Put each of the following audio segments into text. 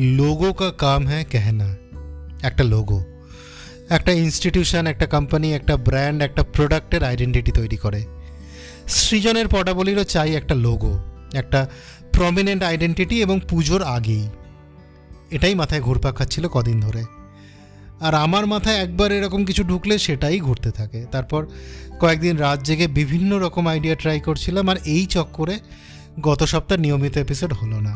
Logo কা কাম হ্যাঁ কেহনা একটা লোগো একটা ইনস্টিটিউশন একটা কোম্পানি একটা ব্র্যান্ড একটা প্রোডাক্টের আইডেন্টিটি তৈরি করে সৃজনের পটাবলিরও চাই একটা লোগো একটা প্রমিনেন্ট আইডেন্টিটি এবং পুজোর আগেই এটাই মাথায় ঘুরপাক খাচ্ছিল কদিন ধরে আর আমার মাথায় একবার এরকম কিছু ঢুকলে সেটাই ঘুরতে থাকে তারপর কয়েকদিন রাত জেগে বিভিন্ন রকম আইডিয়া ট্রাই করছিলাম আর এই চক্করে গত সপ্তাহ নিয়মিত এপিসোড হলো না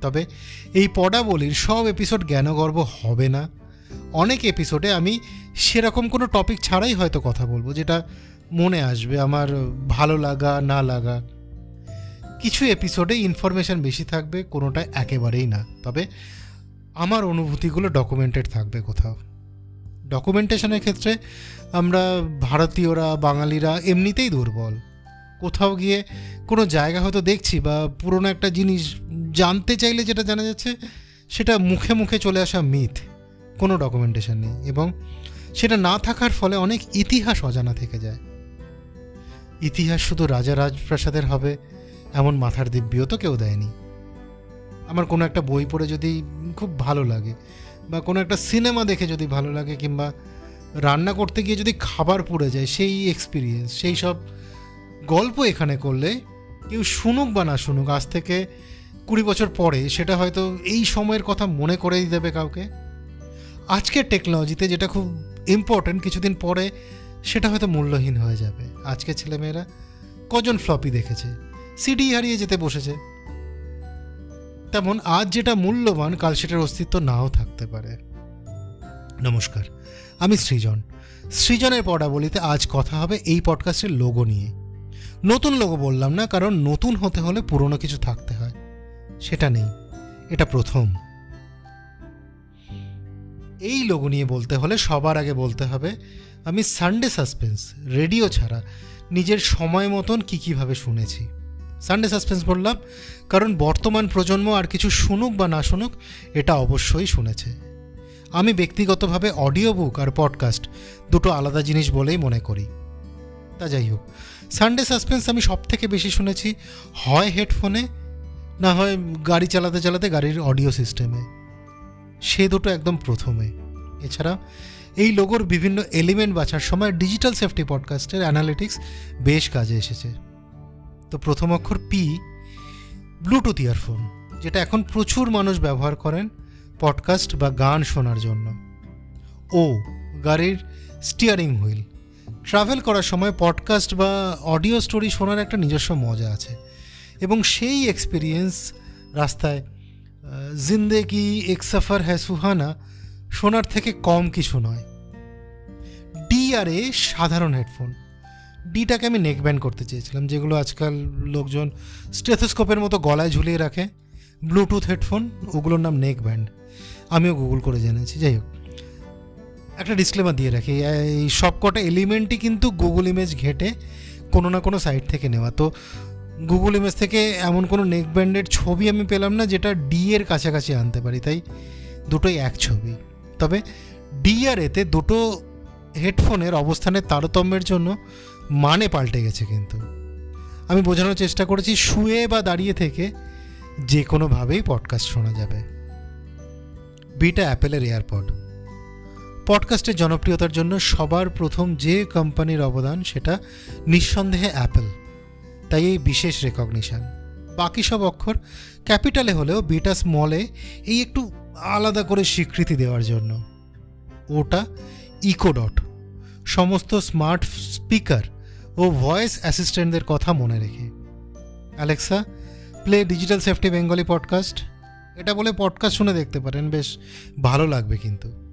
তবে এই পডাবলির সব এপিসোড জ্ঞানগর্ব হবে না। অনেক এপিসোডে আমি সেরকম কোনো টপিক ছাড়াই হয়তো কথা বলব, যেটা মনে আসবে আমার ভালো লাগা, না লাগা। কিছু এপিসোডে ইনফরমেশান বেশি থাকবে, কোনোটা একেবারেই না। তবে আমার অনুভূতিগুলো ডকুমেন্টেড থাকবে কোথাও। ডকুমেন্টেশনের ক্ষেত্রে আমরা ভারতীয়রা, বাঙালিরা এমনিতেই দুর্বল। কোথাও গিয়ে কোনো জায়গা হয়তো দেখছি বা পুরনো একটা জিনিস জানতে চাইলে যেটা জানা যাচ্ছে, সেটা মুখে মুখে চলে আসা মিথ। কোনো ডকুমেন্টেশন নেই এবং সেটা না থাকার ফলে অনেক ইতিহাস অজানা থেকে যায়। ইতিহাস শুধু রাজা রাজপ্রাসাদের হবে, এমন মাথার দিব্যিও তো কেউ দেয়নি। আমার কোনো একটা বই পড়ে যদি খুব ভালো লাগে বা কোনো একটা সিনেমা দেখে যদি ভালো লাগে কিংবা রান্না করতে গিয়ে যদি খাবার পড়ে যায়, সেই এক্সপিরিয়েন্স সেই সব গল্প এখানে করলে কেউ শুনুক বা না শুনুক, আজ থেকে কুড়ি বছর পরে সেটা হয়তো এই সময়ের কথা মনে করেই দেবে কাউকে। আজকের টেকনোলজিতে যেটা খুব ইম্পর্ট্যান্ট কিছুদিন পরে সেটা হয়তো মূল্যহীন হয়ে যাবে। আজকের ছেলেমেয়েরা কজন ফ্লপি দেখেছে? সিডি হারিয়ে যেতে বসেছে। তেমন আজ যেটা মূল্যবান, কাল সেটার অস্তিত্ব নাও থাকতে পারে। নমস্কার, আমি সৃজন। সৃজনের পড়াবলিতে আজ কথা হবে এই পডকাস্টের লোগো নিয়ে। নতুন লোগো বললাম না, কারণ নতুন হতে হলে পুরনো কিছু থাকতে হয়। সেটা নেই, এটা প্রথম। এই লোগো নিয়ে বলতে হলে সবার আগে বলতে হবে, আমি সানডে সাসপেন্স রেডিও ছাড়া নিজের সময় মতন কী কীভাবে শুনেছি। সানডে সাসপেন্স বললাম, কারণ বর্তমান প্রজন্ম আর কিছু শুনুক বা না শুনুক, এটা অবশ্যই শুনেছে। আমি ব্যক্তিগতভাবে অডিও বুক আর পডকাস্ট দুটো আলাদা জিনিস বলেই মনে করি। তা যাই হোক। সানডে সাসপেন্স আমি সব থেকে বেশি শুনেছি। হয় হেডফোনে না হয় গাড়ি চালাতে চালাতে গাড়ির অডিও সিস্টেমে সে দুটো একদম প্রথমে। এছাড়া এই লোগোর বিভিন্ন এলিমেন্ট বাছার সময় ডিজিটাল সেফটি পডকাস্টের অ্যানালিটিক্স বেশ কাজে এসেছে। তো প্রথম অক্ষর পি ব্লুটুথ ইয়ারফোন যেটা এখন প্রচুর মানুষ ব্যবহার করেন পডকাস্ট বা গান শোনার জন্য। ও গাড়ির স্টিয়ারিং হুইল ট্রাভেল করার সময় পডকাস্ট বা অডিও স্টোরি শোনার একটা নিজস্ব মজা আছে। এবং সেই এক্সপিরিয়েন্স রাস্তায় জিন্দেগি, এক সফর হ্যাঁ সুহানা, শোনার থেকে কম কিছু নয়। ডি আর এ সাধারণ হেডফোন ডিটাকে আমি নেক ব্যান্ড করতে চেয়েছিলাম, যেগুলো আজকাল লোকজন স্টেথোস্কোপের মতো গলায় ঝুলিয়ে রাখে। ব্লুটুথ হেডফোন ওগুলোর নাম নেক ব্যান্ড আমিও গুগল করে জেনেছি, যাই হোক। একটা ডিসক্লেমার দিয়ে রাখি, এই সবকটা এলিমেন্টই কিন্তু গুগল ইমেজ ঘেটে কোনো না কোনো সাইট থেকে নেওয়া। তো গুগল ইমেজ থেকে এমন কোনো নেক ব্যান্ডের ছবি আমি পেলাম না, যেটা ডি এর কাছাকাছি আনতে পারি। তাই দুটোই এক ছবি। তবে ডি আর এতে দুটো হেডফোনের অবস্থানের তারতম্যের জন্য মানে পাল্টে গেছে কিন্তু। আমি বোঝানোর চেষ্টা করেছি, শুয়ে বা দাঁড়িয়ে থেকে যে কোনোভাবেই পডকাস্ট শোনা যাবে। বিটা অ্যাপেলের এয়ারপড পডকাস্টের জনপ্রিয়তার জন্য সবার প্রথম যে কোম্পানির অবদান সেটা নিঃসন্দেহে অ্যাপেল। তাই এই বিশেষ রেকগনিশান। বাকি সব অক্ষর ক্যাপিটালে হলেও বিটা স্মলে এই একটু আলাদা করে স্বীকৃতি দেওয়ার জন্য। ওটা ইকোডট সমস্ত স্মার্ট স্পিকার ও ভয়েস অ্যাসিস্ট্যান্টদের কথা মনে রেখে। Alexa, play digital safety Bengali podcast. এটা বলে পডকাস্ট শুনে দেখতে পারেন, বেশ ভালো লাগবে কিন্তু।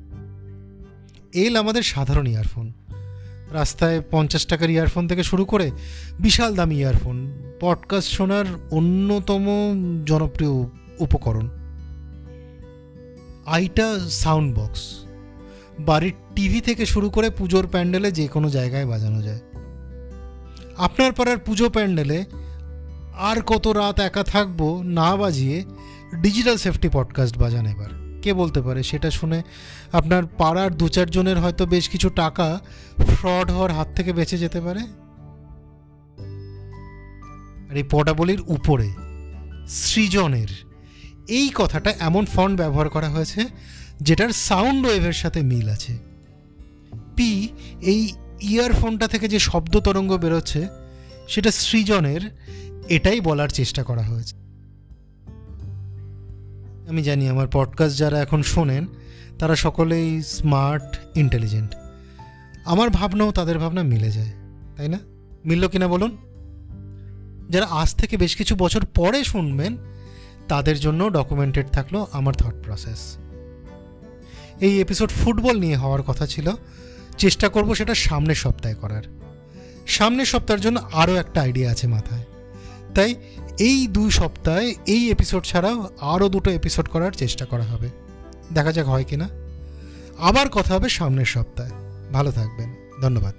এল আমাদের সাধারণ ইয়ারফোন। রাস্তায় পঞ্চাশ টাকার ইয়ারফোন থেকে শুরু করে বিশাল দামি ইয়ারফোন। পডকাস্ট শোনার অন্যতম জনপ্রিয় উপকরণ। আইটা সাউন্ড বক্স। বাড়ির টিভি থেকে শুরু করে পুজোর প্যান্ডেলে যে কোনো জায়গায় বাজানো যায়। আপনার পাড়ার পুজো প্যান্ডেলে আর কত রাত একা থাকব না বাজিয়ে ডিজিটাল সেফটি পডকাস্ট বাজান এবার। কে বলতে পারে? সেটা শুনে আপনার পাড়ার দু চারজনের হয়তো বেশ কিছু টাকা ফ্রড হওয়ার হাত থেকে বেঁচে যেতে পারে। আর এই পটাবলির উপরে সৃজনের এই কথাটা এমন ফন্ট ব্যবহার করা হয়েছে যেটার সাউন্ড ওয়েভের সাথে মিল আছে। পি এই ইয়ারফোনটা থেকে যে শব্দ তরঙ্গ বেরোচ্ছে, সেটা সৃজনের এটাই বলার চেষ্টা করা হয়েছে। আমি জানি আমার পডকাস্ট যারা এখন শোনেন, তারা সকলেই স্মার্ট ইন্টেলিজেন্ট আমার ভাবনাও তাদের ভাবনা মিলে যায়, তাই না? মিলল কিনা বলুন? যারা আজ থেকে বেশ কিছু বছর পরে শুনবেন, তাদের জন্য ডকুমেন্টেড থাকল আমার থট প্রসেস এই এপিসোড ফুটবল নিয়ে হওয়ার কথা ছিল, চেষ্টা করব সেটা সামনের সপ্তাহে করার। সামনের সপ্তাহের জন্য আরও একটা আইডিয়া আছে মাথায়। তাই এই দুই সপ্তাহে এই এপিসোড ছাড়াও আরও দুটো এপিসোড করার চেষ্টা করা হবে। দেখা যাক হয় কি না আবার কথা হবে সামনের সপ্তাহে। ভালো থাকবেন। ধন্যবাদ।